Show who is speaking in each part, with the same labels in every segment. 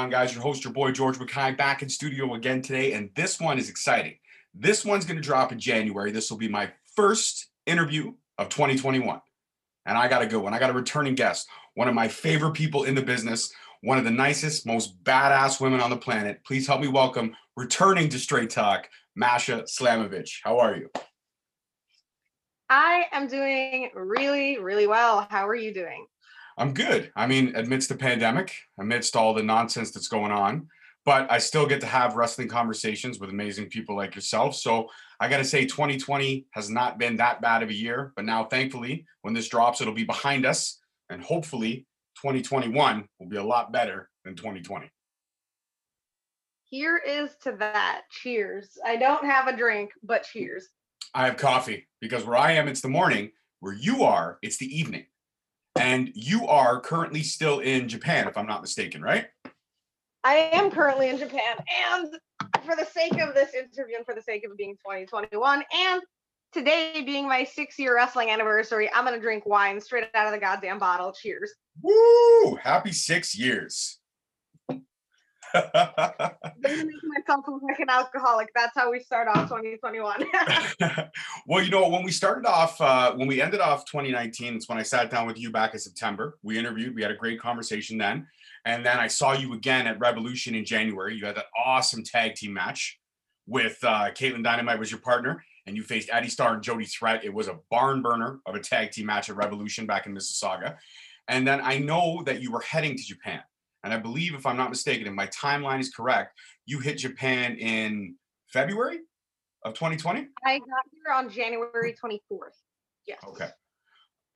Speaker 1: On, guys? Your host, your boy George McKay, back in studio again today, and this one is exciting. This one's going to drop in January. This will be my first interview of 2021, and I got a good one. I got a returning guest, one of my favorite people in the business, one of the nicest, most badass women on the planet. Please help me welcome, returning to Straight Talk, Masha Slamovich. How are you?
Speaker 2: I am doing really, really well. How are you doing?
Speaker 1: I'm good. I mean, amidst the pandemic, amidst all the nonsense that's going on, but I still get to have wrestling conversations with amazing people like yourself. So I got to say, 2020 has not been that bad of a year. But now, thankfully, when this drops, it'll be behind us. And hopefully, 2021 will be a lot better than 2020.
Speaker 2: Here is to that. Cheers. I don't have a drink, but cheers.
Speaker 1: I have coffee because where I am, it's the morning. Where you are, it's the evening. And you are currently still in Japan, if I'm not mistaken, right?
Speaker 2: I am currently in Japan. And for the sake of this interview and for the sake of being 2021 and today being my six year wrestling anniversary, I'm going to drink wine straight out of the goddamn bottle. Cheers.
Speaker 1: Woo! Happy six years.
Speaker 2: I'm making myself look like an alcoholic. That's how we start off 2021.
Speaker 1: well, you know, when we started off, uh, when we ended off 2019, it's when I sat down with you back in September. We interviewed, we had a great conversation then. And then I saw you again at Revolution in January. You had that awesome tag team match with uh, Caitlin Dynamite was your partner, and you faced Addy Starr and Jody Threat. It was a barn burner of a tag team match at Revolution back in Mississauga. And then I know that you were heading to Japan. And I believe, if I'm not mistaken, if my timeline is correct, you hit Japan in February of 2020?
Speaker 2: I got here on January 24th. Yes.
Speaker 1: Okay.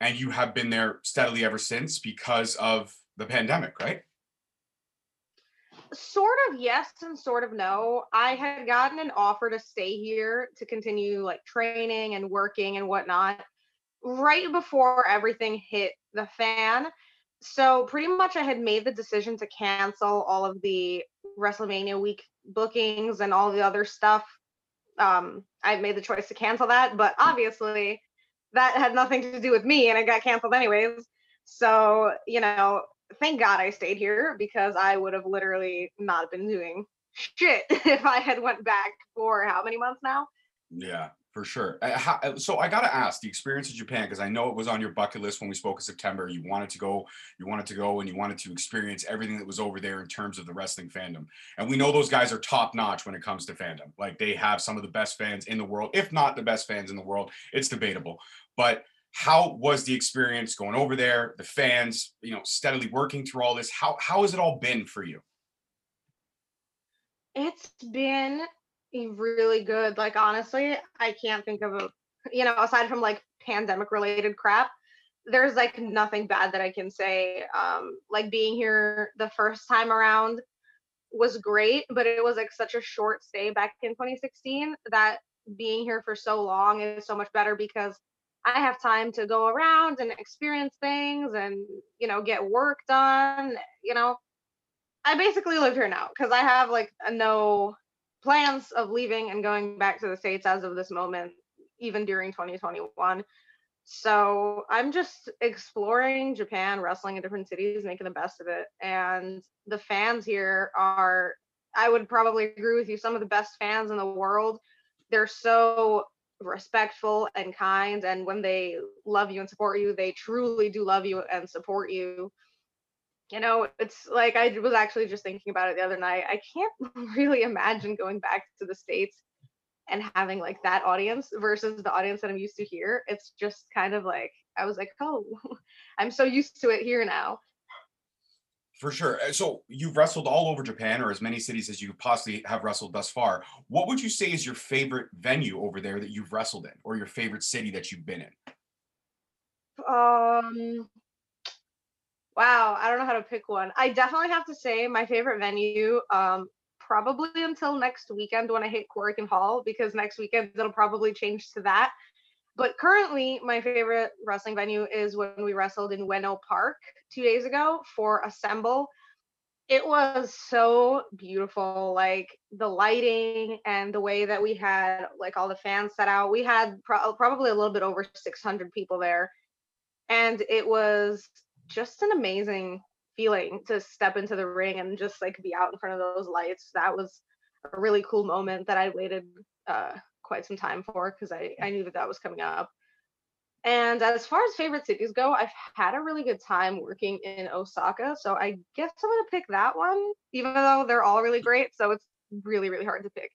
Speaker 1: And you have been there steadily ever since because of the pandemic, right?
Speaker 2: Sort of yes and sort of no. I had gotten an offer to stay here to continue like training and working and whatnot right before everything hit the fan so pretty much I had made the decision to cancel all of the WrestleMania week bookings and all the other stuff. Um, I made the choice to cancel that, but obviously that had nothing to do with me and it got canceled anyways. So, you know, thank God I stayed here because I would have literally not been doing shit if I had went back for how many months now?
Speaker 1: Yeah for sure. Uh, so I got to ask the experience in Japan because I know it was on your bucket list when we spoke in September. You wanted to go, you wanted to go, and you wanted to experience everything that was over there in terms of the wrestling fandom. And we know those guys are top notch when it comes to fandom. Like they have some of the best fans in the world, if not the best fans in the world. It's debatable, but how was the experience going over there? The fans, you know, steadily working through all this. How how has it all been for you?
Speaker 2: It's been really good. Like honestly, I can't think of a you know, aside from like pandemic related crap, there's like nothing bad that I can say. Um like being here the first time around was great, but it was like such a short stay back in 2016 that being here for so long is so much better because I have time to go around and experience things and you know get work done, you know. I basically live here now because I have like a no plans of leaving and going back to the states as of this moment even during 2021 so i'm just exploring japan wrestling in different cities making the best of it. And the fans here are i would probably agree with you some of the best fans in the world. They're so respectful and kind and when they love you and support you they truly do love you and support you you know, it's like I was actually just thinking about it the other night. I can't really imagine going back to the States and having like that audience versus the audience that I'm used to here. It's just kind of like, I was like, oh, I'm so used to it here now.
Speaker 1: For sure. Uh, so you've wrestled all over Japan or as many cities as you possibly have wrestled thus far. What would you say is your favorite venue over there that you've wrestled in or your favorite city that you've been in?
Speaker 2: Um Wow, I don't know how to pick one. I definitely have to say my favorite venue, um, probably until next weekend when I hit Korakuen Hall, because next weekend it'll probably change to that. But currently, my favorite wrestling venue is when we wrestled in Ueno Park two days ago for Assemble. It was so beautiful, like the lighting and the way that we had like all the fans set out. We had pro- probably a little bit over 600 people there, and it was just an amazing feeling to step into the ring and just like be out in front of those lights. That was a really cool moment that I waited uh, quite some time for because I, I knew that that was coming up. And as far as favorite cities go, I've had a really good time working in Osaka. So I guess I'm going to pick that one, even though they're all really great. So it's really, really hard to pick.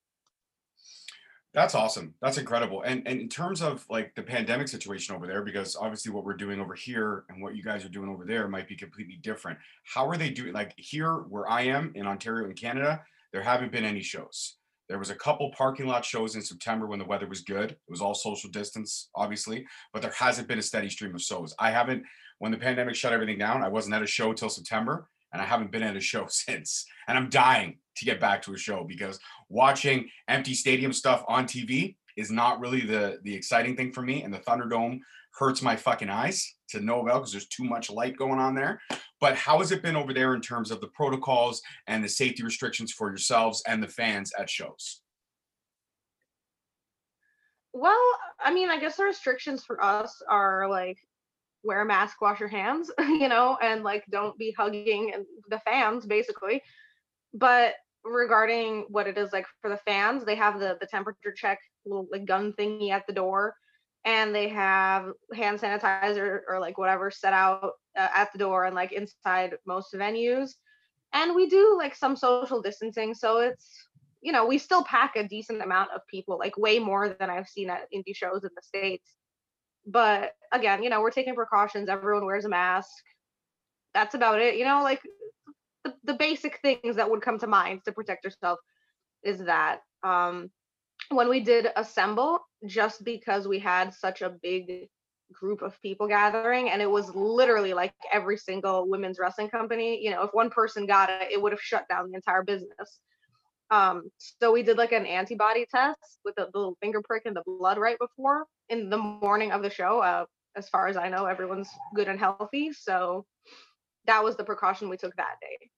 Speaker 1: That's awesome. That's incredible. And and in terms of like the pandemic situation over there, because obviously what we're doing over here and what you guys are doing over there might be completely different. How are they doing? Like here where I am in Ontario in Canada, there haven't been any shows. There was a couple parking lot shows in September when the weather was good. It was all social distance, obviously, but there hasn't been a steady stream of shows. I haven't, when the pandemic shut everything down, I wasn't at a show till September, and I haven't been at a show since. And I'm dying to get back to a show because watching empty stadium stuff on TV is not really the the exciting thing for me. And the Thunderdome hurts my fucking eyes to no avail because there's too much light going on there. But how has it been over there in terms of the protocols and the safety restrictions for yourselves and the fans at shows?
Speaker 2: Well, I mean, I guess the restrictions for us are like wear a mask, wash your hands, you know, and like don't be hugging the fans basically. But regarding what it is like for the fans, they have the the temperature check little like gun thingy at the door and they have hand sanitizer or like whatever set out uh, at the door and like inside most venues. And we do like some social distancing so it's you know we still pack a decent amount of people like way more than i've seen at indie shows in the states. But again you know we're taking precautions everyone wears a mask. That's about it you know like the, the basic things that would come to mind to protect yourself is that um when we did assemble just because we had such a big group of people gathering and it was literally like every single women's wrestling company you know if one person got it it would have shut down the entire business. Um so we did like an antibody test with the, the little finger prick in the blood right before in the morning of the show uh as far as i know everyone's good and healthy so that was the precaution we took that day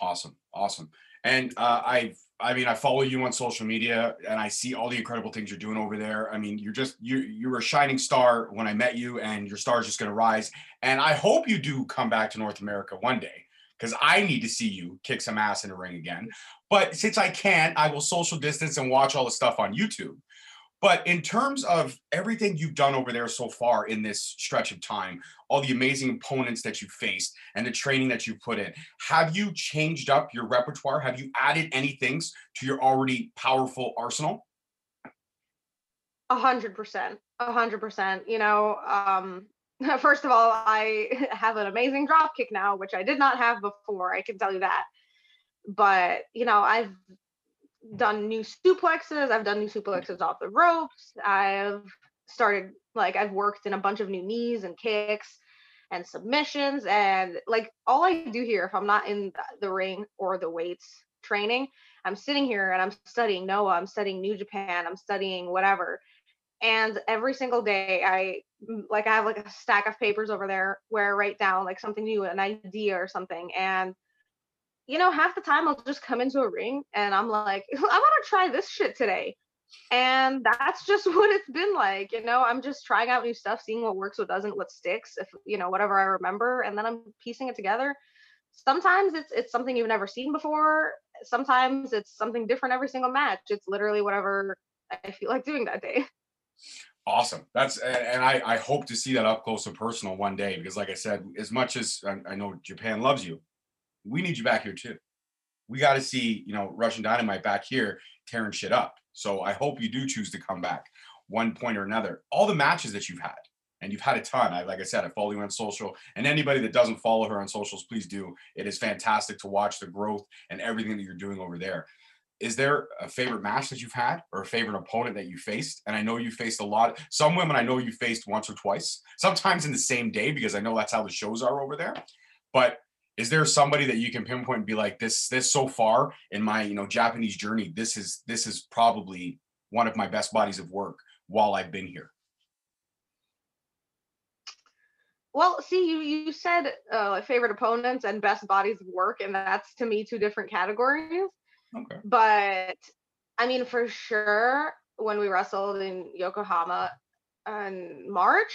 Speaker 1: awesome awesome and uh, I've, I mean, I follow you on social media, and I see all the incredible things you're doing over there. I mean, you're just you you're a shining star when I met you, and your star is just going to rise. And I hope you do come back to North America one day, because I need to see you kick some ass in a ring again. But since I can't, I will social distance and watch all the stuff on YouTube. But in terms of everything you've done over there so far in this stretch of time, all the amazing opponents that you faced and the training that you put in, have you changed up your repertoire? Have you added any things to your already powerful arsenal?
Speaker 2: A hundred percent. A hundred percent. You know, um, first of all, I have an amazing drop kick now, which I did not have before. I can tell you that. But you know, I've done new suplexes. I've done new suplexes off the ropes. I've started like I've worked in a bunch of new knees and kicks and submissions and like all I do here if I'm not in the ring or the weights training, I'm sitting here and I'm studying Noah, I'm studying New Japan, I'm studying whatever. And every single day I mm, like I have like a stack of papers over there where I write down like something new, an idea or something and you know, half the time I'll just come into a ring and I'm like, I want to try this shit today. And that's just what it's been like. You know, I'm just trying out new stuff, seeing what works, what doesn't, what sticks, if you know, whatever I remember, and then I'm piecing it together. Sometimes it's it's something you've never seen before. Sometimes it's something different every single match. It's literally whatever I feel like doing that day.
Speaker 1: Awesome. That's and I I hope to see that up close and personal one day because, like I said, as much as I, I know Japan loves you, we need you back here too. We got to see, you know, Russian Dynamite back here tearing shit up. So I hope you do choose to come back one point or another. All the matches that you've had, and you've had a ton. I like I said, I follow you on social, and anybody that doesn't follow her on socials, please do. It is fantastic to watch the growth and everything that you're doing over there. Is there a favorite match that you've had or a favorite opponent that you faced? And I know you faced a lot. Some women I know you faced once or twice, sometimes in the same day because I know that's how the shows are over there. But is there somebody that you can pinpoint and be like this this so far in my you know japanese journey this is this is probably one of my best bodies of work while i've been here?
Speaker 2: Well see you you said uh, favorite opponents and best bodies of work and that's to me two different categories. Okay. But i mean for sure when we wrestled in yokohama in march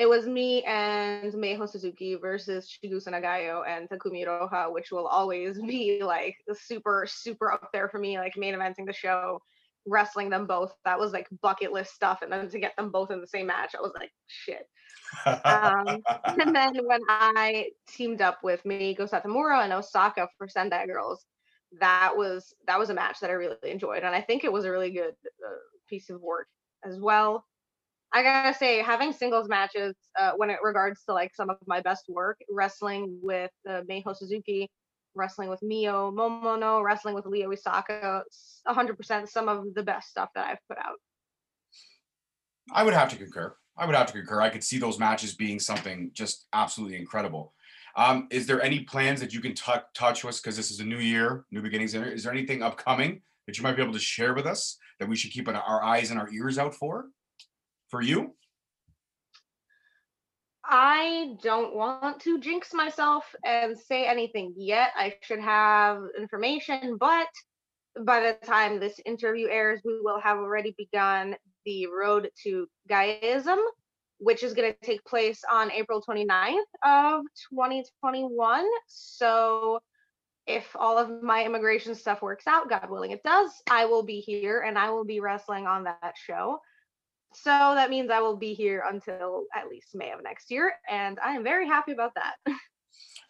Speaker 2: it was me and Meiho Suzuki versus Chigusa Nagayo and Takumi Iroha, which will always be like super, super up there for me, like main eventing the show, wrestling them both. That was like bucket list stuff. And then to get them both in the same match, I was like, shit. Um, and then when I teamed up with Meiko Satomura and Osaka for Sendai Girls, that was that was a match that I really enjoyed, and I think it was a really good uh, piece of work as well. I gotta say, having singles matches uh, when it regards to like some of my best work, wrestling with uh, Meiho Suzuki, wrestling with Mio Momono, wrestling with Leo Isaka, 100% some of the best stuff that I've put out.
Speaker 1: I would have to concur. I would have to concur. I could see those matches being something just absolutely incredible. Um, is there any plans that you can t- touch with? Because this is a new year, new beginnings. Is there anything upcoming that you might be able to share with us that we should keep our eyes and our ears out for? For you?
Speaker 2: I don't want to jinx myself and say anything yet. I should have information, but by the time this interview airs, we will have already begun the road to Gaea Ism, which is going to take place on April 29th of 2021. So if all of my immigration stuff works out, God willing it does, I will be here and I will be wrestling on that show. So that means I will be here until at least May of next year. And I am very happy about that.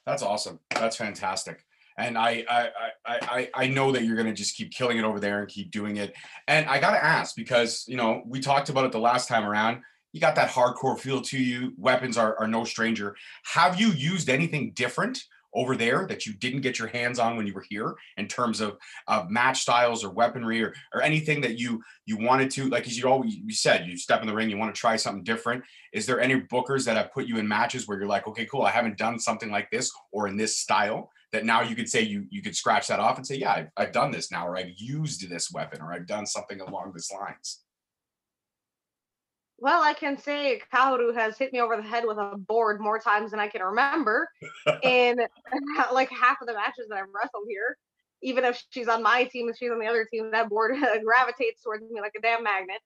Speaker 1: That's awesome. That's fantastic. And I I I I know that you're gonna just keep killing it over there and keep doing it. And I gotta ask because you know we talked about it the last time around you got that hardcore feel to you. Weapons are, are no stranger. Have you used anything different over there that you didn't get your hands on when you were here in terms of, of match styles or weaponry or, or anything that you you wanted to like as you always you said you step in the ring you want to try something different. Is there any bookers that have put you in matches where you're like okay cool i haven't done something like this or in this style that now you could say you you could scratch that off and say yeah I've, I've done this now or i've used this weapon or i've done something along these lines
Speaker 2: well, I can say Kaoru has hit me over the head with a board more times than I can remember in like half of the matches that I've wrestled here. Even if she's on my team and she's on the other team, that board gravitates towards me like a damn magnet.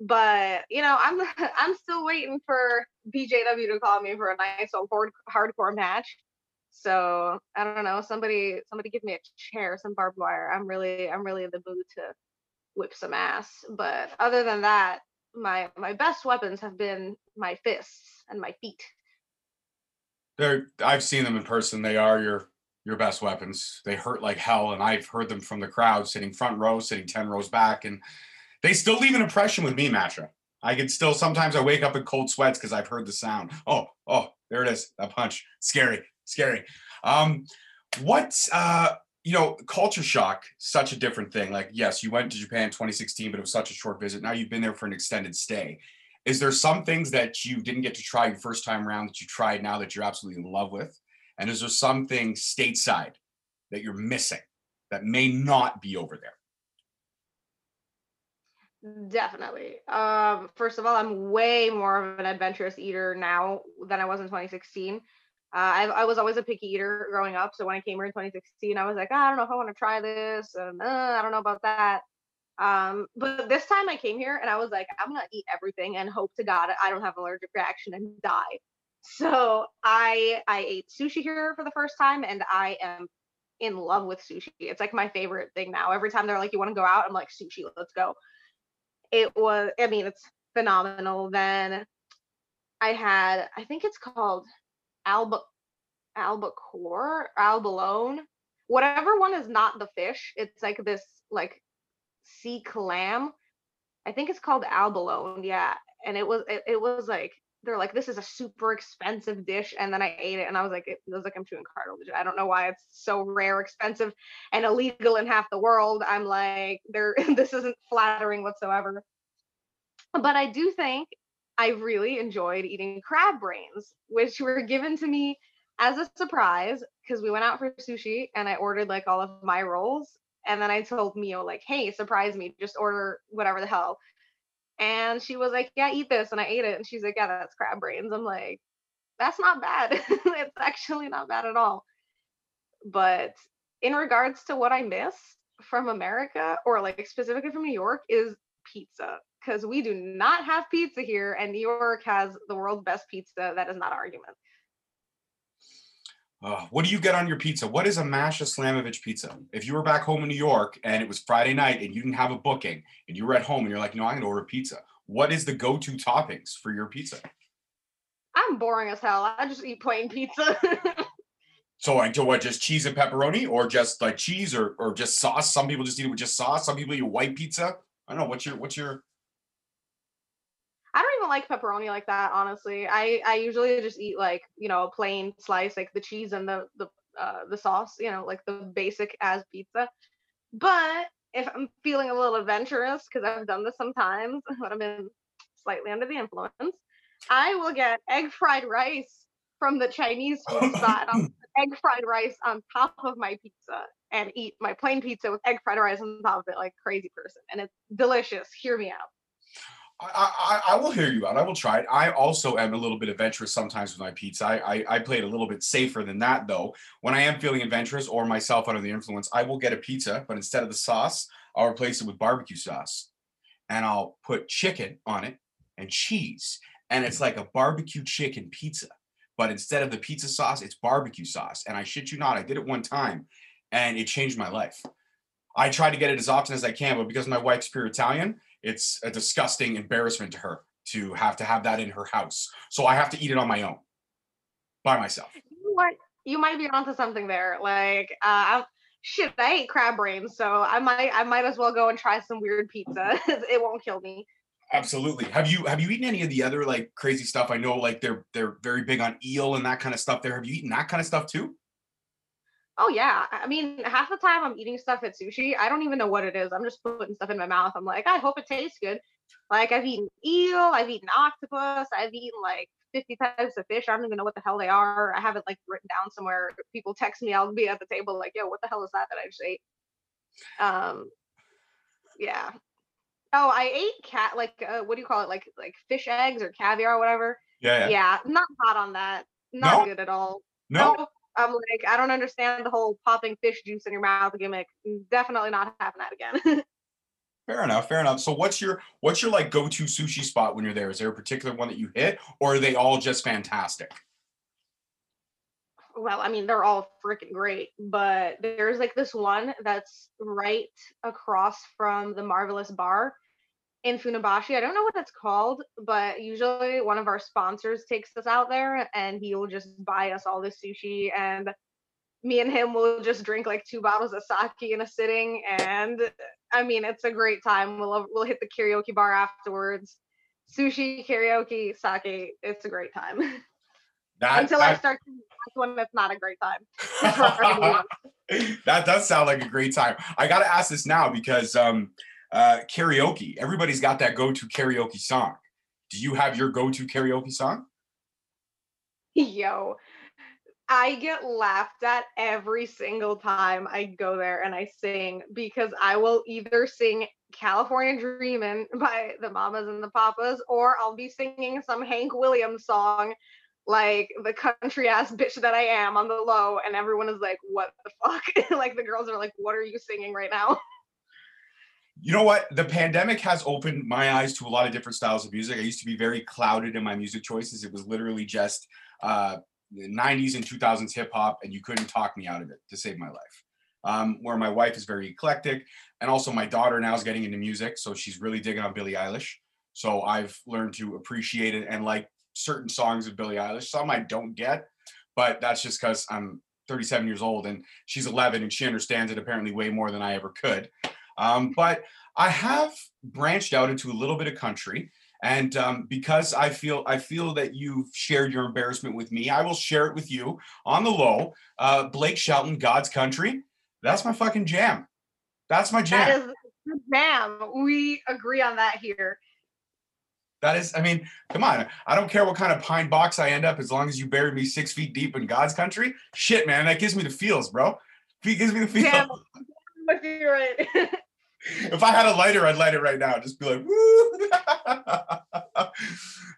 Speaker 2: But you know, I'm I'm still waiting for BJW to call me for a nice old hard, hardcore match. So I don't know. Somebody somebody give me a chair, some barbed wire. I'm really I'm really in the mood to whip some ass. But other than that, my my best weapons have been my fists and my feet.
Speaker 1: They're I've seen them in person. They are your your best weapons. They hurt like hell, and I've heard them from the crowd, sitting front row, sitting ten rows back, and they still leave an impression with me, Matra. I can still sometimes I wake up in cold sweats because I've heard the sound. Oh, oh, there it is. That punch. Scary, scary. Um, what uh you know, culture shock, such a different thing. Like, yes, you went to Japan 2016, but it was such a short visit. Now you've been there for an extended stay. Is there some things that you didn't get to try your first time around that you tried now that you're absolutely in love with? And is there something stateside that you're missing that may not be over
Speaker 2: there? Definitely. Um, first of all, I'm way more of an adventurous eater now than I was in 2016. Uh, I, I, was always a picky eater growing up. So when I came here in 2016, I was like, oh, I don't know if I want to try this. And uh, I don't know about that. Um, but this time I came here and I was like, I'm going to eat everything and hope to God I don't have an allergic reaction and die. So I I ate sushi here for the first time and I am in love with sushi. It's like my favorite thing now. Every time they're like, you want to go out? I'm like, sushi, let's go. It was, I mean, it's phenomenal. Then I had, I think it's called alba albacore albalone whatever one is not the fish it's like this like sea clam. I think it's called albalone yeah and it was it, it was like they're like this is a super expensive dish and then i ate it and i was like it was like i'm chewing cartilage i don't know why it's so rare expensive and illegal in half the world i'm like there this isn't flattering whatsoever. But i do think I really enjoyed eating crab brains, which were given to me as a surprise because we went out for sushi and I ordered like all of my rolls. And then I told Mio, like, hey, surprise me, just order whatever the hell. And she was like, yeah, eat this. And I ate it. And she's like, yeah, that's crab brains. I'm like, that's not bad. it's actually not bad at all. But in regards to what I miss from America or like specifically from New York is pizza because we do not have pizza here, and New York has the world's best pizza. That is not an argument.
Speaker 1: Uh, what do you get on your pizza? What is a Masha Slamovich pizza? If you were back home in New York and it was Friday night and you didn't have a booking and you were at home and you're like, no, I'm gonna order pizza. What is the go-to toppings for your pizza?
Speaker 2: I'm boring as hell. I just eat plain pizza.
Speaker 1: So to what, just cheese and pepperoni, or just like cheese, or or just sauce? Some people just eat it with just sauce. Some people eat white pizza. I don't know. What's your what's your?
Speaker 2: I don't like pepperoni like that, honestly. I I usually just eat like you know a plain slice, like the cheese and the the uh, the sauce, you know, like the basic as pizza. But if I'm feeling a little adventurous, because I've done this sometimes when I'm in slightly under the influence, I will get egg fried rice from the Chinese food spot. and I'll put egg fried rice on top of my pizza and eat my plain pizza with egg fried rice on top of it like crazy person. And it's delicious. Hear me out.
Speaker 1: I, I, will hear you out. I will try it. I also am a little bit adventurous sometimes with my pizza. I, I, I play it a little bit safer than that, though. When I am feeling adventurous or myself under the influence, I will get a pizza, but instead of the sauce, I'll replace it with barbecue sauce. And I'll put chicken on it and cheese. And it's like a barbecue chicken pizza. But instead of the pizza sauce, it's barbecue sauce. And I shit you not, I did it one time and it changed my life. I try to get it as often as I can, but because my wife's pure Italian, it's a disgusting embarrassment to her to have to have that in her house. So I have to eat it on my own by myself.
Speaker 2: You might, you might be onto something there. Like, uh, I, shit, I ate crab brains, so I might, I might as well go and try some weird pizza. it won't kill me.
Speaker 1: Absolutely. Have you have you eaten any of the other like crazy stuff? I know like they're they're very big on eel and that kind of stuff. There, have you eaten that kind of stuff too?
Speaker 2: Oh yeah. I mean, half the time I'm eating stuff at sushi, I don't even know what it is. I'm just putting stuff in my mouth. I'm like, I hope it tastes good. Like I've eaten eel, I've eaten octopus, I've eaten like 50 types of fish. I don't even know what the hell they are. I have it like written down somewhere. People text me, I'll be at the table like, yo, what the hell is that that I just ate? Um, yeah. Oh, I ate cat like uh, what do you call it? Like like fish eggs or caviar or whatever.
Speaker 1: Yeah.
Speaker 2: Yeah, not hot on that. Not
Speaker 1: No?
Speaker 2: good at all.
Speaker 1: No.
Speaker 2: Nope. I'm like, I don't understand the whole popping fish juice in your mouth gimmick. Mm, definitely not having that again.
Speaker 1: Fair enough. Fair enough. So what's your what's your like go-to sushi spot when you're there? Is there a particular one that you hit, or are they all just fantastic?
Speaker 2: well, I mean, they're all freaking great, but there's like this one that's right across from the Marvelous Bar in Funabashi. I don't know what it's called, but usually one of our sponsors takes us out there and he will just buy us all this sushi and me and him will just drink like two bottles of sake in a sitting and I mean it's a great time. We'll we'll hit the karaoke bar afterwards. Sushi, karaoke, sake, it's a great time.
Speaker 1: That
Speaker 2: Until I start to that's when it's not a great time.
Speaker 1: That does sound like a great time. I got to ask this now because um, uh, karaoke. Everybody's got that go-to karaoke song. Do you have your go-to karaoke song?
Speaker 2: Yo, I get laughed at every single time I go there and I sing because I will either sing California Dreamin' by the Mamas and the Papas or I'll be singing some Hank Williams song like the country ass bitch that I am on the low and everyone is like what the fuck like the girls are like what are you singing right now
Speaker 1: You know what? The pandemic has opened my eyes to a lot of different styles of music. I used to be very clouded in my music choices. It was literally just uh, the 90s and 2000s hip hop, and you couldn't talk me out of it to save my life. Um, where my wife is very eclectic, and also my daughter now is getting into music, so she's really digging on Billie Eilish. So I've learned to appreciate it and like certain songs of Billie Eilish. Some I don't get, but that's just because I'm 37 years old and she's 11 and she understands it apparently way more than I ever could. Um, but I have branched out into a little bit of country, and um, because I feel I feel that you've shared your embarrassment with me, I will share it with you on the low. Uh, Blake Shelton, God's Country. That's my fucking jam. That's my jam.
Speaker 2: that is jam we agree on that here
Speaker 1: That is, I mean, come on. I don't care what kind of pine box I end up as long as you bury me six feet deep in God's country. Shit, man, that gives me the feels, bro. It gives me the feels.
Speaker 2: Jam. But you're right.
Speaker 1: if I had a lighter, I'd light it right now. Just be like, woo.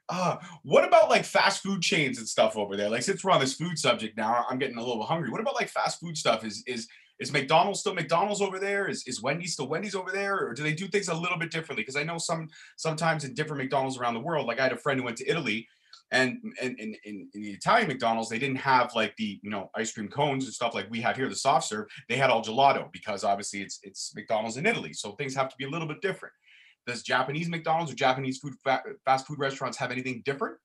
Speaker 1: uh, what about like fast food chains and stuff over there? Like, since we're on this food subject now, I'm getting a little hungry. What about like fast food stuff? Is is is McDonald's still McDonald's over there? Is is Wendy's still Wendy's over there, or do they do things a little bit differently? Because I know some sometimes in different McDonald's around the world. Like I had a friend who went to Italy, and in, in, in the Italian McDonald's they didn't have like the you know ice cream cones and stuff like we have here, the soft serve. They had all gelato because obviously it's it's McDonald's in Italy, so things have to be a little bit different. Does Japanese McDonald's or Japanese food fa- fast food restaurants have anything different?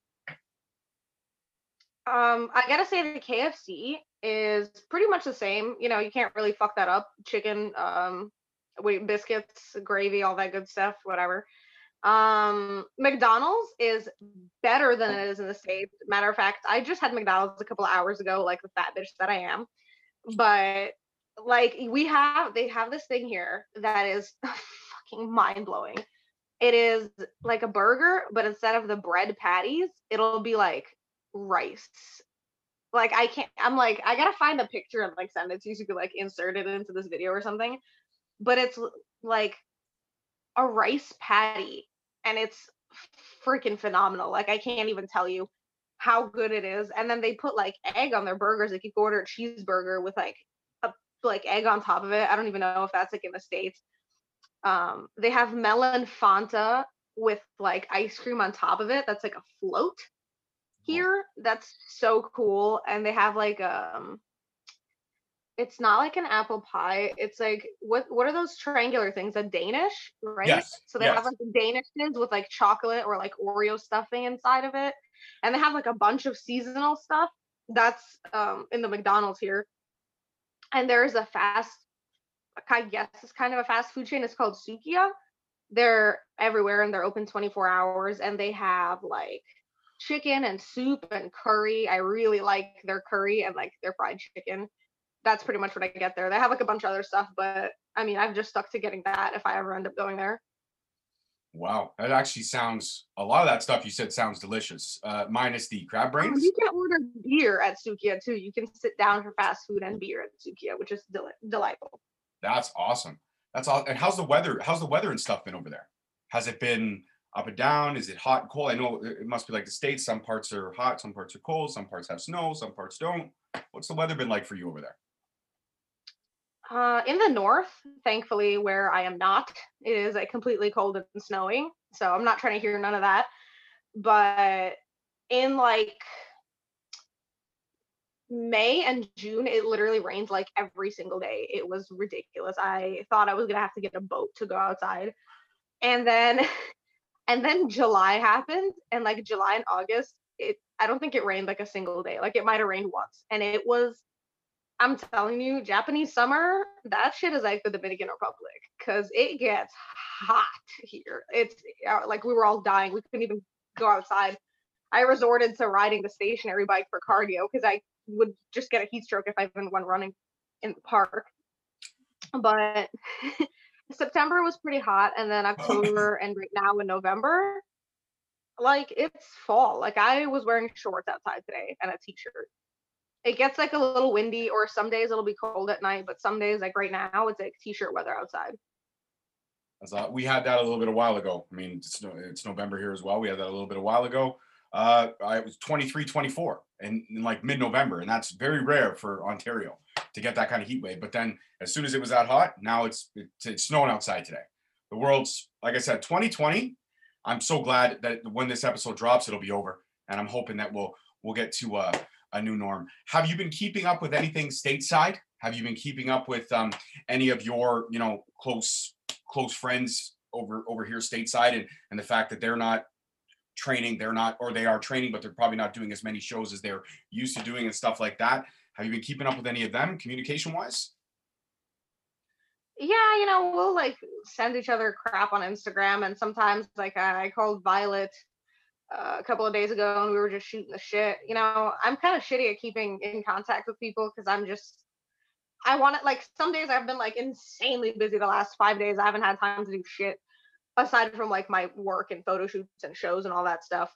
Speaker 2: Um, I gotta say the KFC is pretty much the same. You know, you can't really fuck that up. Chicken, um, biscuits, gravy, all that good stuff, whatever. Um, McDonald's is better than it is in the States. Matter of fact, I just had McDonald's a couple of hours ago, like the fat bitch that I am. But like we have they have this thing here that is fucking mind blowing. It is like a burger, but instead of the bread patties, it'll be like rice. Like I can't I'm like, I gotta find a picture and like send it to you so you could like insert it into this video or something. But it's like a rice patty and it's freaking phenomenal. Like I can't even tell you how good it is. And then they put like egg on their burgers. Like you can order a cheeseburger with like a like egg on top of it. I don't even know if that's like in the States. Um, they have melon Fanta with like ice cream on top of it. That's like a float here. That's so cool. And they have like um it's not like an apple pie. It's like what what are those triangular things? A Danish, right?
Speaker 1: Yes,
Speaker 2: So they
Speaker 1: yes.
Speaker 2: have like Danishes with like chocolate or like Oreo stuffing inside of it. And they have like a bunch of seasonal stuff. That's um in the McDonald's here. And there's a fast I guess it's kind of a fast food chain. It's called Sukiya. They're everywhere and they're open 24 hours and they have like chicken and soup and curry. I really like their curry and like their fried chicken. That's pretty much what I get there. They have like a bunch of other stuff, but I mean, I've just stuck to getting that if I ever end up going there.
Speaker 1: Wow, that actually sounds a lot of that stuff you said sounds delicious. Uh, minus the crab
Speaker 2: Oh,
Speaker 1: brains.
Speaker 2: you can order beer at Sukiya too. You can sit down for fast food and beer at Sukiya, which is deli- delightful.
Speaker 1: That's awesome. That's all. And how's the weather? How's the weather and stuff been over there? Has it been up and down? Is it hot and cold? I know it must be like the states. Some parts are hot, some parts are cold, some parts have snow, some parts don't. What's the weather been like for you over there?
Speaker 2: Uh, in the north, thankfully, where I am not, it is like completely cold and snowing. So I'm not trying to hear none of that. But in like May and June, it literally rains like every single day. It was ridiculous. I thought I was gonna have to get a boat to go outside. And then and then July happened, and like July and August, it I don't think it rained like a single day. Like it might have rained once. And it was I'm telling you, Japanese summer, that shit is like the Dominican Republic because it gets hot here. It's uh, like we were all dying. We couldn't even go outside. I resorted to riding the stationary bike for cardio because I would just get a heat stroke if I even went running in the park. But September was pretty hot, and then October, and right now in November, like it's fall. Like I was wearing shorts outside today and a t-shirt it gets like a little windy or some days it'll be cold at night but some days like right now it's like t-shirt weather outside
Speaker 1: uh, we had that a little bit a while ago. I mean, it's, it's November here as well. We had that a little bit a while ago. Uh, was 23, 24 in, in like mid-November, and that's very rare for Ontario to get that kind of heat wave. But then as soon as it was that hot, now it's it's, it's snowing outside today. The world's like I said, 2020. I'm so glad that when this episode drops, it'll be over, and I'm hoping that we'll we'll get to uh, a new norm. Have you been keeping up with anything stateside? Have you been keeping up with um, any of your you know close close friends over over here stateside, and and the fact that they're not training, they're not, or they are training, but they're probably not doing as many shows as they're used to doing and stuff like that. Have you been keeping up with any of them communication wise?
Speaker 2: yeah you know we'll like send each other crap on instagram and sometimes like i called violet a couple of days ago and we were just shooting the shit. You know i'm kind of shitty at keeping in contact with people because i'm just i want it like some days i've been like insanely busy the last five days. I haven't had time to do shit aside from like my work and photo shoots and shows and all that stuff.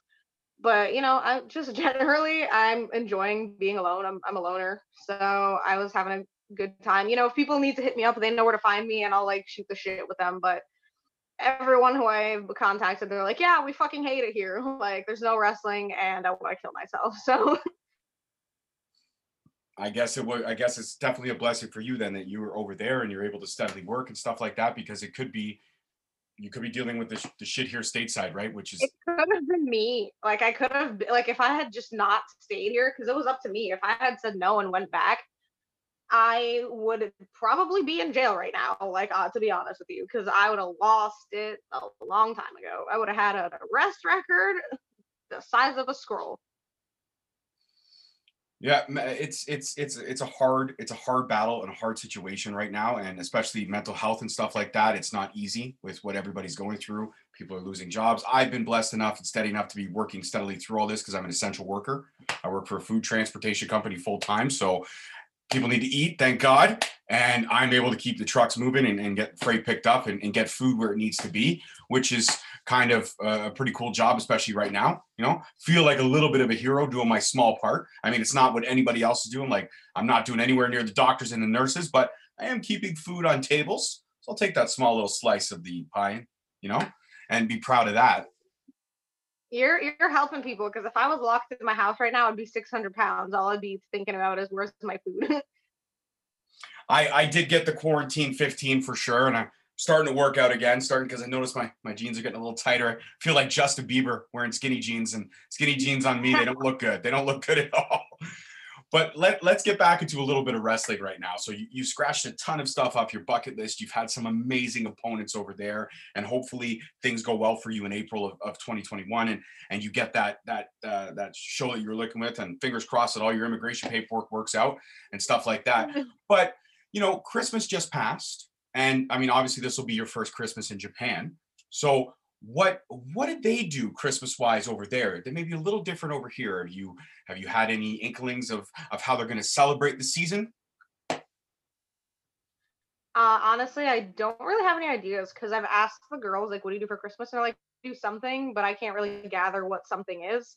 Speaker 2: But you know i just generally i'm enjoying being alone. I'm, I'm a loner so i was having a good time. You know if people need to hit me up they know where to find me and i'll like shoot the shit with them but everyone who i've contacted they're like yeah we fucking hate it here like there's no wrestling and i want to kill myself so
Speaker 1: I guess it would. I guess it's definitely a blessing for you then that you were over there and you're able to steadily work and stuff like that because it could be, you could be dealing with the, sh- the shit here stateside, right? Which is
Speaker 2: It could have been me. Like I could have like if I had just not stayed here because it was up to me. If I had said no and went back, I would probably be in jail right now. Like uh, to be honest with you, because I would have lost it a long time ago. I would have had an arrest record the size of a scroll.
Speaker 1: Yeah, it's it's it's it's a hard it's a hard battle and a hard situation right now, and especially mental health and stuff like that. It's not easy with what everybody's going through. People are losing jobs. I've been blessed enough and steady enough to be working steadily through all this because I'm an essential worker. I work for a food transportation company full time, so people need to eat, thank God, and I'm able to keep the trucks moving and, and get freight picked up and, and get food where it needs to be, which is kind of a pretty cool job, especially right now. You know, feel like a little bit of a hero doing my small part. I mean, it's not what anybody else is doing. Like, I'm not doing anywhere near the doctors and the nurses, but I am keeping food on tables. So I'll take that small little slice of the pie, you know, and be proud of that.
Speaker 2: You're you're helping people because if I was locked in my house right now, I'd be 600 pounds. All I'd be thinking about is where's my food.
Speaker 1: I I did get the quarantine 15 for sure, and I'm starting to work out again. Starting because I noticed my my jeans are getting a little tighter. I feel like Justin Bieber wearing skinny jeans, and skinny jeans on me they don't look good. They don't look good at all. But let let's get back into a little bit of wrestling right now. So you you scratched a ton of stuff off your bucket list. You've had some amazing opponents over there, and hopefully things go well for you in April of, of 2021, and and you get that that uh, that show that you're looking with, and fingers crossed that all your immigration paperwork works out and stuff like that. But you know, Christmas just passed, and I mean, obviously, this will be your first Christmas in Japan. So, what what did they do Christmas wise over there? They may be a little different over here. Have you have you had any inklings of of how they're going to celebrate the season?
Speaker 2: Uh, honestly, I don't really have any ideas because I've asked the girls like, "What do you do for Christmas?" And they're like, "Do something," but I can't really gather what something is.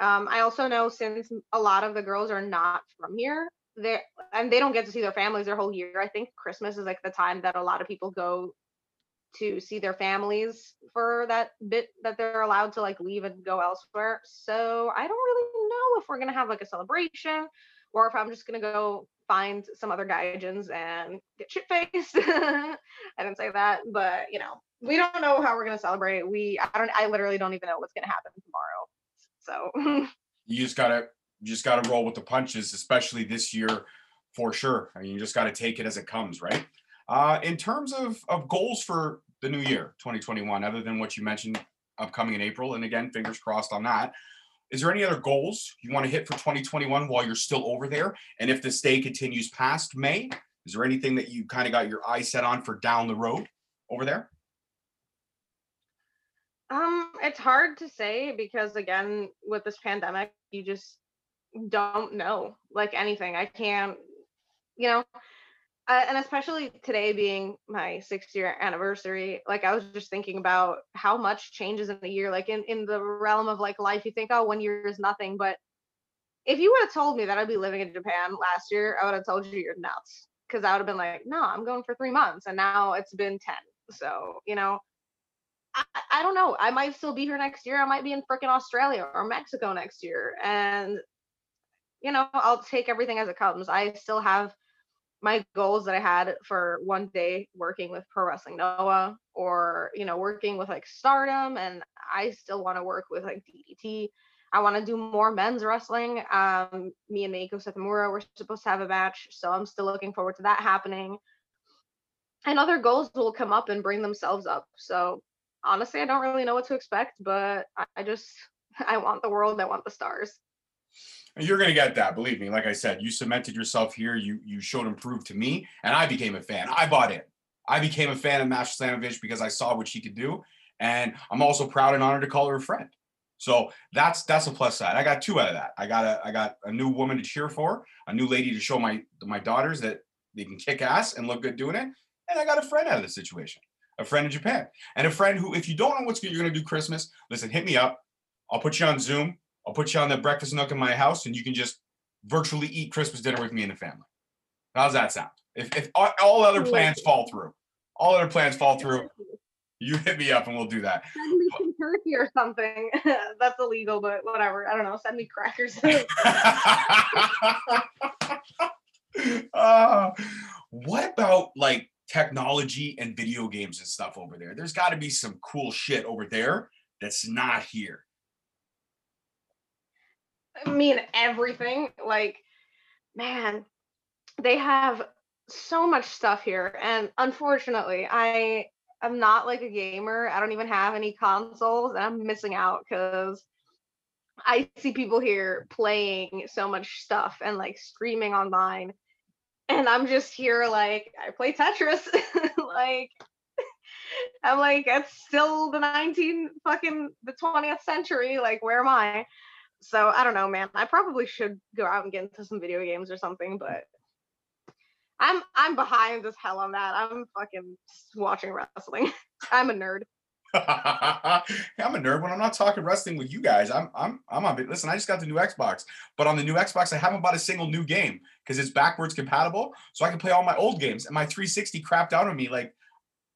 Speaker 2: Um, I also know since a lot of the girls are not from here, they and they don't get to see their families their whole year. I think Christmas is like the time that a lot of people go to see their families for that bit that they're allowed to like leave and go elsewhere. So I don't really know if we're gonna have like a celebration or if I'm just gonna go find some other gaijins and get shit faced. I didn't say that, but you know, we don't know how we're gonna celebrate. We I don't I literally don't even know what's gonna happen tomorrow. So
Speaker 1: You just gotta you just gotta roll with the punches, especially this year for sure. I mean, you just gotta take it as it comes, right? Uh, in terms of of goals for the new year, 2021, other than what you mentioned upcoming in April, and again, fingers crossed on that. Is there any other goals you want to hit for 2021 while you're still over there? And if the stay continues past May, is there anything that you kind of got your eye set on for down the road over there?
Speaker 2: um it's hard to say because again with this pandemic you just don't know like anything. I can't you know uh, and especially today being my sixth year anniversary like i was just thinking about how much changes in a year like in, in the realm of like life you think oh one year is nothing but if you would have told me that i'd be living in japan last year i would have told you you're nuts because i would have been like no i'm going for three months and now it's been 10 so you know I, I don't know. I might still be here next year. I might be in freaking australia or mexico next year. And you know i'll take everything as it comes. I still have my goals that I had for one day working with Pro Wrestling Noah or, you know, working with like Stardom. And I still want to work with like DDT. I want to do more men's wrestling. Um, me and Meiko Satomura were supposed to have a match. So I'm still looking forward to that happening. And other goals will come up and bring themselves up. So honestly, I don't really know what to expect, but I, I just, I want the world. I want the stars.
Speaker 1: You're gonna get that, believe me. Like I said, you cemented yourself here. You you showed and proved to me, and I became a fan. I bought in. I became a fan of Masha Slamovich because I saw what she could do, and I'm also proud and honored to call her a friend. So that's that's a plus side. I got two out of that. I got a I got a new woman to cheer for, a new lady to show my my daughters that they can kick ass and look good doing it, and I got a friend out of the situation, a friend in Japan, and a friend who, if you don't know what you're gonna do Christmas, listen, hit me up. I'll put you on Zoom. I'll put you on the breakfast nook in my house, and you can just virtually eat Christmas dinner with me and the family. How's that sound? If, if all, other plans fall through, all other plans fall through, you hit me up and we'll do that.
Speaker 2: Send me some turkey or something. That's illegal, but whatever. I don't know. Send me crackers.
Speaker 1: uh, what about like technology and video games and stuff over there? There's got to be some cool shit over there that's not here.
Speaker 2: I mean, everything. Like, man, they have so much stuff here. And unfortunately, I am not like a gamer. I don't even have any consoles, and I'm missing out because I see people here playing so much stuff and like streaming online. And I'm just here like I play Tetris. like I'm like, it's still the 19 fucking the 20th century. Like, where am I? So I don't know, man. I probably should go out and get into some video games or something, but I'm I'm behind as hell on that. I'm fucking watching wrestling. I'm a nerd.
Speaker 1: I'm a nerd when I'm not talking wrestling with you guys. I'm I'm I'm on. Listen, I just got the new Xbox, but on the new Xbox, I haven't bought a single new game because it's backwards compatible, so I can play all my old games. And my 360 crapped out on me like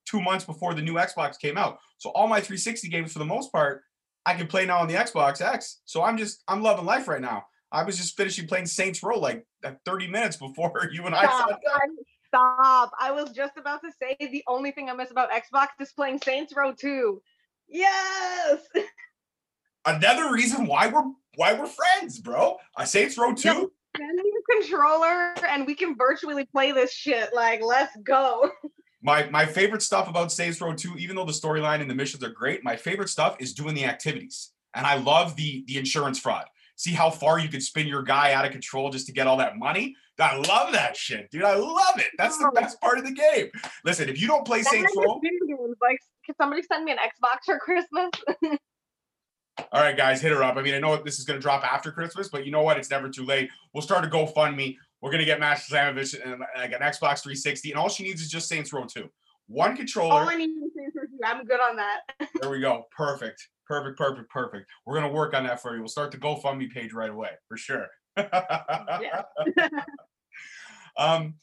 Speaker 1: two months before the new Xbox came out. So all my 360 games, for the most part, I can play now on the Xbox X. So I'm just I'm loving life right now. I was just finishing playing Saints Row like uh, 30 minutes before you and I
Speaker 2: stop, sat down. Stop. I was just about to say the only thing I miss about Xbox is playing Saints Row 2. Yes.
Speaker 1: Another reason why we're why we're friends, bro. A Saints Row 2. Send
Speaker 2: me the controller and we can virtually play this shit. Like, let's go.
Speaker 1: My my favorite stuff about Saints Row 2, even though the storyline and the missions are great, my favorite stuff is doing the activities. And I love the the insurance fraud. See how far you could spin your guy out of control just to get all that money? I love that shit, dude. I love it. That's the best part of the game. Listen, if you don't play Saints Row,
Speaker 2: like, can somebody send me an Xbox for Christmas?
Speaker 1: All right, guys, hit her up. I mean, I know this is going to drop after Christmas, but you know what? It's never too late. We'll start a GoFundMe. We're going to get Masha Slamovich and like an Xbox 360, and all she needs is just Saints Row 2. One controller.
Speaker 2: All I need is Saints Row 2. I'm good on that.
Speaker 1: there we go. Perfect. Perfect, perfect, perfect. We're going to work on that for you. We'll start the GoFundMe page right away, for sure. yeah. um,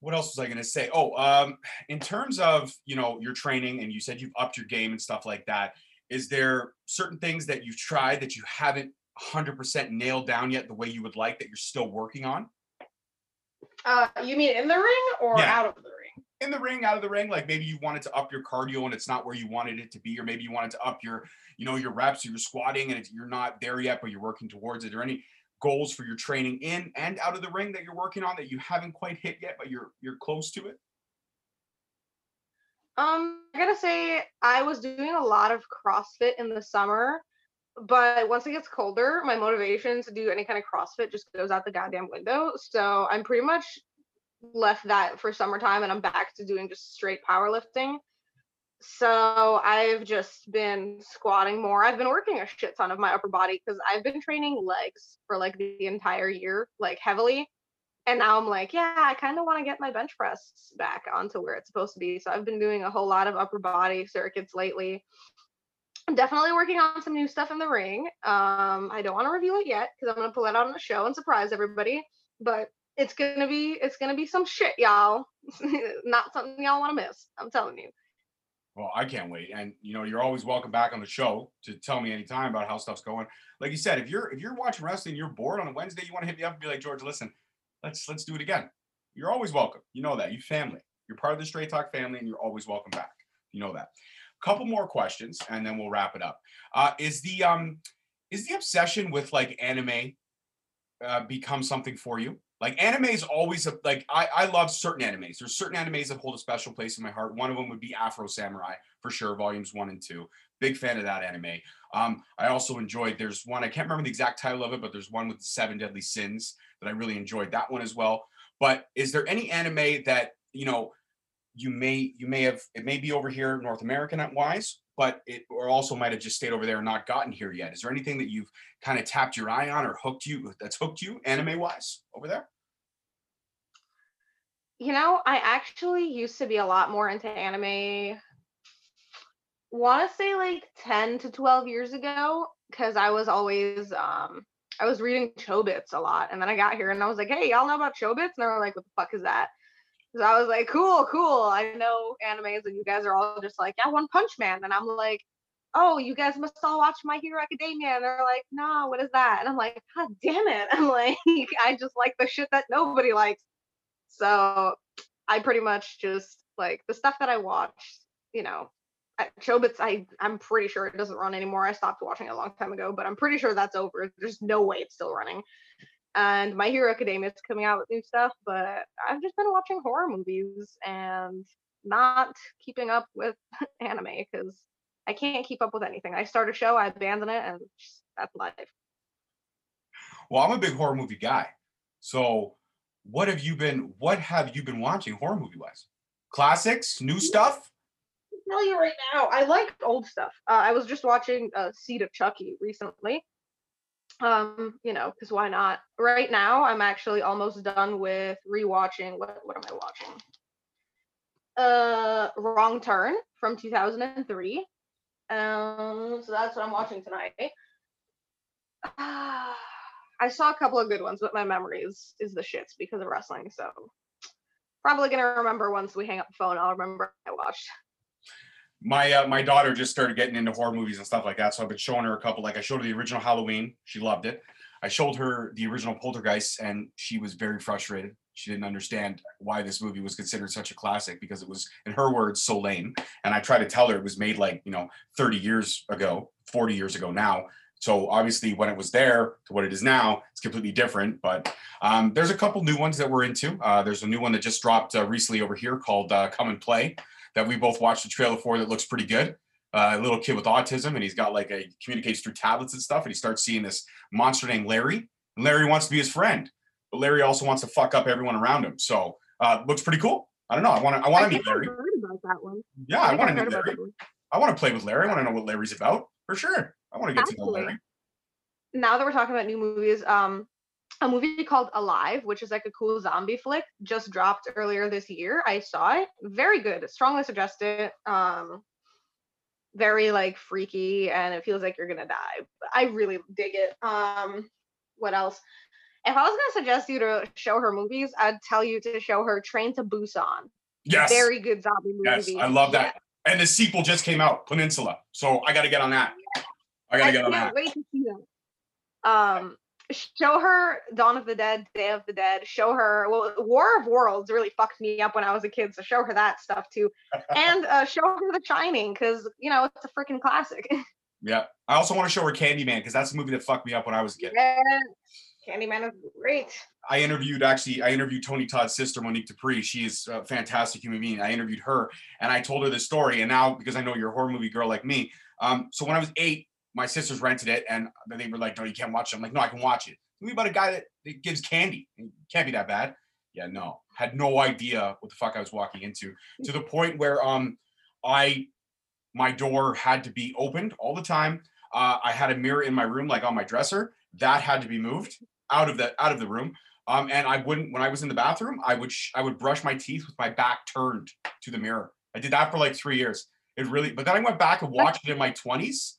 Speaker 1: what else was I going to say? Oh, um, in terms of, you know, your training and you said you've upped your game and stuff like that, is there certain things that you've tried that you haven't 100% nailed down yet the way you would like that you're still working on?
Speaker 2: Uh, you mean in the ring or yeah. out of the ring?
Speaker 1: In the ring, out of the ring. Like maybe you wanted to up your cardio and it's not where you wanted it to be, or maybe you wanted to up your, you know, your reps or your squatting and you're not there yet, but you're working towards it. Or any goals for your training in and out of the ring that you're working on that you haven't quite hit yet, but you're you're close to it?
Speaker 2: Um, I gotta say, I was doing a lot of CrossFit in the summer, but once it gets colder, my motivation to do any kind of CrossFit just goes out the goddamn window. So I'm pretty much left that for summertime and I'm back to doing just straight powerlifting. So I've just been squatting more. I've been working a shit ton of my upper body because I've been training legs for like the entire year, like heavily. And now I'm like, yeah, I kind of want to get my bench press back onto where it's supposed to be. So I've been doing a whole lot of upper body circuits lately. I'm definitely working on some new stuff in the ring. Um, I don't want to reveal it yet because I'm gonna pull it out on the show and surprise everybody. But it's gonna be it's gonna be some shit, y'all. Not something y'all want to miss. I'm telling you.
Speaker 1: Well, I can't wait. And you know, you're always welcome back on the show to tell me anytime about how stuff's going. Like you said, if you're if you're watching wrestling, you're bored on a Wednesday, you want to hit me up and be like, George, listen, let's let's do it again. You're always welcome. You know that. You family. You're part of the Straight Talk family, and you're always welcome back. You know that. Couple more questions, and then we'll wrap it up. Uh, is the um is the obsession with like anime uh, become something for you? Like anime is always a, like I, I love certain animes. There's certain animes that hold a special place in my heart. One of them would be Afro Samurai for sure, volumes one and two. Big fan of that anime. Um, I also enjoyed. There's one I can't remember the exact title of it, but there's one with the seven deadly sins that I really enjoyed. That one as well. But is there any anime that you know you may you may have it may be over here North American wise, but it or also might have just stayed over there and not gotten here yet. Is there anything that you've kind of tapped your eye on or hooked you that's hooked you anime wise over there?
Speaker 2: You know, I actually used to be a lot more into anime. Want to say like 10 to 12 years ago because I was always um I was reading Chobits a lot and then I got here and I was like, "Hey, y'all know about Chobits?" And they were like, "What the fuck is that?" So I was like, "Cool, cool. I know animes and you guys are all just like, "Yeah, One Punch Man." And I'm like, "Oh, you guys must all watch My Hero Academia." And they're like, "No, what is that?" And I'm like, "God damn it." I'm like, "I just like the shit that nobody likes." So I pretty much just like the stuff that I watched, you know, Chobits, I I'm pretty sure it doesn't run anymore. I stopped watching it a long time ago, but I'm pretty sure that's over. There's no way it's still running. And My Hero Academia is coming out with new stuff, but I've just been watching horror movies and not keeping up with anime because I can't keep up with anything. I start a show, I abandon it, and that's life.
Speaker 1: Well, I'm a big horror movie guy. So, what have you been? What have you been watching horror movie wise? Classics, new stuff.
Speaker 2: I'll tell you right now, I like old stuff. Uh, I was just watching uh, Seed of Chucky recently. Um, you know, because why not? Right now, I'm actually almost done with rewatching. What what am I watching? Uh, Wrong Turn from 2003. Um, so that's what I'm watching tonight. Uh, I saw a couple of good ones, but my memory is is the shits because of wrestling. So probably gonna remember once we hang up the phone. I'll remember I watched.
Speaker 1: My uh, my daughter just started getting into horror movies and stuff like that, so I've been showing her a couple. Like I showed her the original Halloween, she loved it. I showed her the original Poltergeist, and she was very frustrated. She didn't understand why this movie was considered such a classic because it was, in her words, so lame. And I tried to tell her it was made like you know 30 years ago, 40 years ago now, so obviously, when it was there to what it is now, it's completely different. But um, there's a couple new ones that we're into. Uh, there's a new one that just dropped uh, recently over here called uh, Come and Play that we both watched the trailer for. That looks pretty good. Uh, a little kid with autism, and he's got like a communicates through tablets and stuff, and he starts seeing this monster named Larry. And Larry wants to be his friend, but Larry also wants to fuck up everyone around him. So uh, looks pretty cool. I don't know. I want to. I want to meet Larry. Yeah, I, I want to meet Larry. I want to play with Larry. I want to know what Larry's about for sure. I want to get Absolutely. to know Larry.
Speaker 2: Now that we're talking about new movies, um, a movie called Alive, which is like a cool zombie flick, just dropped earlier this year. I saw it. Very good. Strongly suggest it. Um, very like freaky, and it feels like you're gonna die. I really dig it. Um, what else? If I was gonna suggest you to show her movies, I'd tell you to show her Train to Busan.
Speaker 1: Yes.
Speaker 2: Very good zombie movie.
Speaker 1: Yes, I love that. Yeah. And the sequel just came out, Peninsula. So I got to get on that. I got to get on that.
Speaker 2: Wait to see that. Um, show her Dawn of the Dead, Day of the Dead. Show her well, War of Worlds really fucked me up when I was a kid, so show her that stuff too, and uh, show her The Shining because you know it's a freaking classic.
Speaker 1: yeah, I also want to show her Candyman because that's a movie that fucked me up when I was a kid. Yeah.
Speaker 2: Candyman is great.
Speaker 1: I interviewed actually, I interviewed Tony Todd's sister, Monique Dupree. She is a fantastic human being. I interviewed her and I told her this story. And now, because I know you're a horror movie girl like me, um, so when I was eight, my sisters rented it and they were like, no, you can't watch it. I'm like, no, I can watch it. Tell me about a guy that, that gives candy. It can't be that bad. Yeah, no. Had no idea what the fuck I was walking into. To the point where um I my door had to be opened all the time. Uh, I had a mirror in my room, like on my dresser. That had to be moved out of the out of the room. Um, and I wouldn't when I was in the bathroom, I would sh- I would brush my teeth with my back turned to the mirror. I did that for like three years. It really, but then I went back and watched it in my twenties,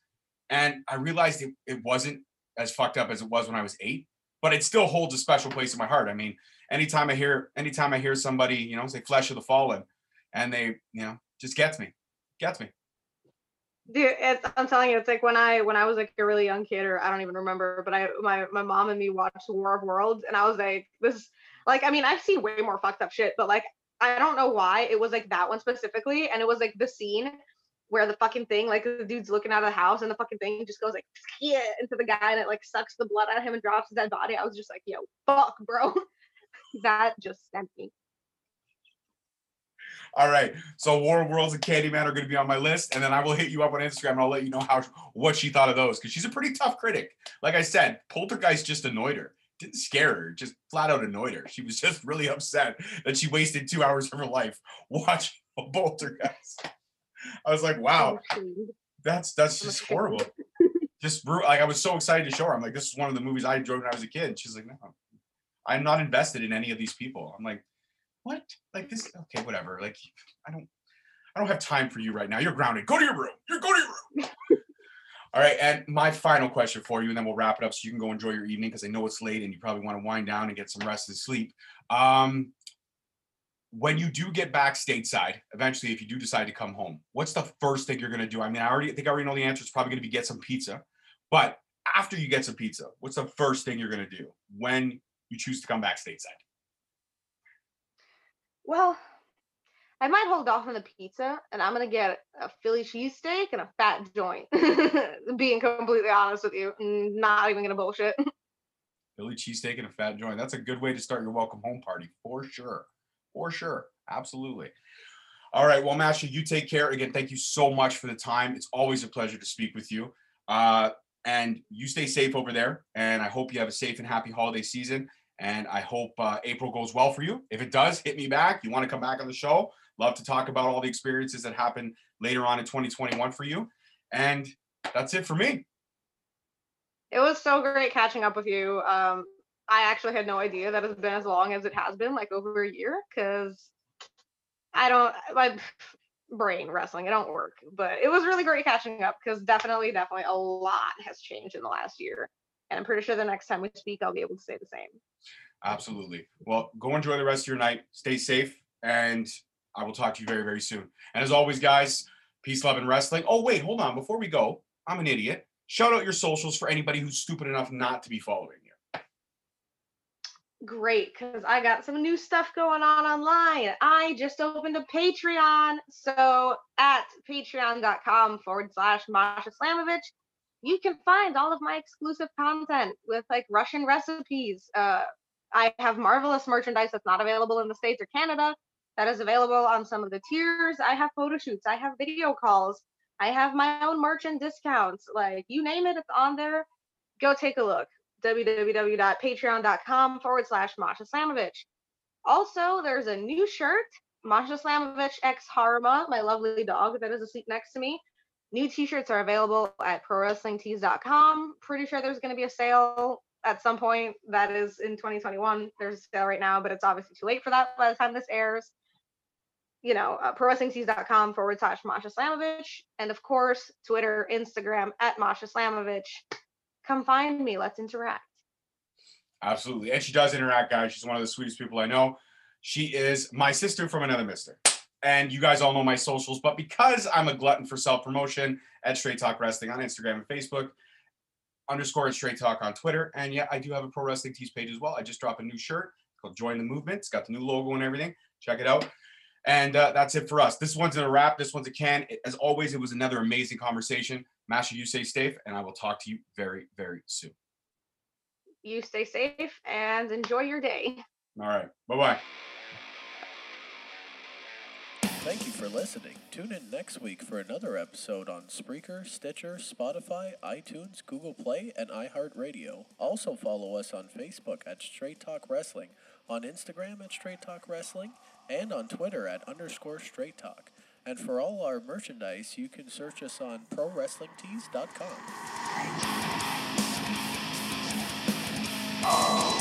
Speaker 1: and I realized it, it wasn't as fucked up as it was when I was eight, but it still holds a special place in my heart. I mean, anytime I hear anytime I hear somebody, you know, say flesh of the fallen, and they, you know, just gets me. Gets me.
Speaker 2: Dude, it's, I'm telling you, it's like when I when I was like a really young kid, or I don't even remember, but I my my mom and me watched War of Worlds, and I was like, this, like, I mean, I've seen way more fucked up shit, but like, I don't know why it was like that one specifically, and it was like the scene where the fucking thing, like the dude's looking out of the house and the fucking thing just goes like into the guy and it like sucks the blood out of him and drops his dead body. I was just like, yo, fuck, bro. that just sent me.
Speaker 1: All right. So War Worlds and Candyman are going to be on my list, and then I will hit you up on Instagram and I'll let you know how what she thought of those because she's a pretty tough critic. Like I said, Poltergeist just annoyed her. Didn't scare her, just flat out annoyed her. She was just really upset that she wasted two hours of her life watching Poltergeist. I was like, wow, that's that's just horrible. just brutal. like I was so excited to show her. I'm like, this is one of the movies I enjoyed when I was a kid. She's like, no, I'm not invested in any of these people. I'm like, what? Like this? Okay, whatever. Like, I don't, I don't have time for you right now. You're grounded. Go to your room. You go to your room. All right, and my final question for you, and then we'll wrap it up so you can go enjoy your evening because I know it's late and you probably want to wind down and get some rest and sleep. Um, when you do get back stateside, eventually, if you do decide to come home, what's the first thing you're going to do? I mean, I already think I already know the answer. It's probably going to be get some pizza. But after you get some pizza, what's the first thing you're going to do when you choose to come back stateside?
Speaker 2: Well, I might hold off on the pizza and I'm gonna get a Philly cheesesteak and a fat joint. Being completely honest with you, not even gonna bullshit.
Speaker 1: Philly cheesesteak and a fat joint. That's a good way to start your welcome home party for sure. For sure. Absolutely. All right. Well, Masha, you take care. Again, thank you so much for the time. It's always a pleasure to speak with you. Uh, and you stay safe over there. And I hope you have a safe and happy holiday season. And I hope uh, April goes well for you. If it does, hit me back. You want to come back on the show? Love to talk about all the experiences that happened later on in 2021 for you. And that's it for me.
Speaker 2: It was so great catching up with you. Um, I actually had no idea that it's been as long as it has been, like over a year, because I don't my brain wrestling, it don't work. But it was really great catching up because definitely, definitely a lot has changed in the last year. And I'm pretty sure the next time we speak, I'll be able to say the same.
Speaker 1: Absolutely. Well, go enjoy the rest of your night. Stay safe, and I will talk to you very, very soon. And as always, guys, peace, love, and wrestling. Oh, wait, hold on. Before we go, I'm an idiot. Shout out your socials for anybody who's stupid enough not to be following.
Speaker 2: Great, because I got some new stuff going on online. I just opened a Patreon. So at patreon.com forward slash Masha Slamovich, you can find all of my exclusive content with like Russian recipes. Uh, I have marvelous merchandise that's not available in the States or Canada that is available on some of the tiers. I have photo shoots, I have video calls, I have my own merchant discounts. Like you name it, it's on there. Go take a look. www.patreon.com forward slash Masha Slamovich. Also, there's a new shirt, Masha Slamovich X Harma, my lovely dog that is asleep next to me. New t-shirts are available at prowrestlingtees.com. Pretty sure there's going to be a sale at some point that is in 2021. There's a sale right now, but it's obviously too late for that by the time this airs you know, uh, prowrestlingtees.com forward slash Masha Slamovich. And of course, Twitter, Instagram at Masha Slamovich. Come find me. Let's interact.
Speaker 1: Absolutely. And she does interact, guys. She's one of the sweetest people I know. She is my sister from another mister. And you guys all know my socials, but because I'm a glutton for self promotion at Straight Talk Wrestling on Instagram and Facebook, underscore Straight Talk on Twitter. And yeah, I do have a Pro Wrestling Tees page as well. I just dropped a new shirt called Join the Movement. It's got the new logo and everything. Check it out. And uh, that's it for us. This one's in a wrap. This one's a can. As always, it was another amazing conversation. Masha, you stay safe, and I will talk to you very, very soon.
Speaker 2: You stay safe and enjoy your day.
Speaker 1: All right. Bye bye.
Speaker 3: Thank you for listening. Tune in next week for another episode on Spreaker, Stitcher, Spotify, iTunes, Google Play, and iHeartRadio. Also follow us on Facebook at Straight Talk Wrestling, on Instagram at Straight Talk Wrestling, and on Twitter at underscore Straight Talk. And for all our merchandise, you can search us on ProWrestlingTees.com. Oh.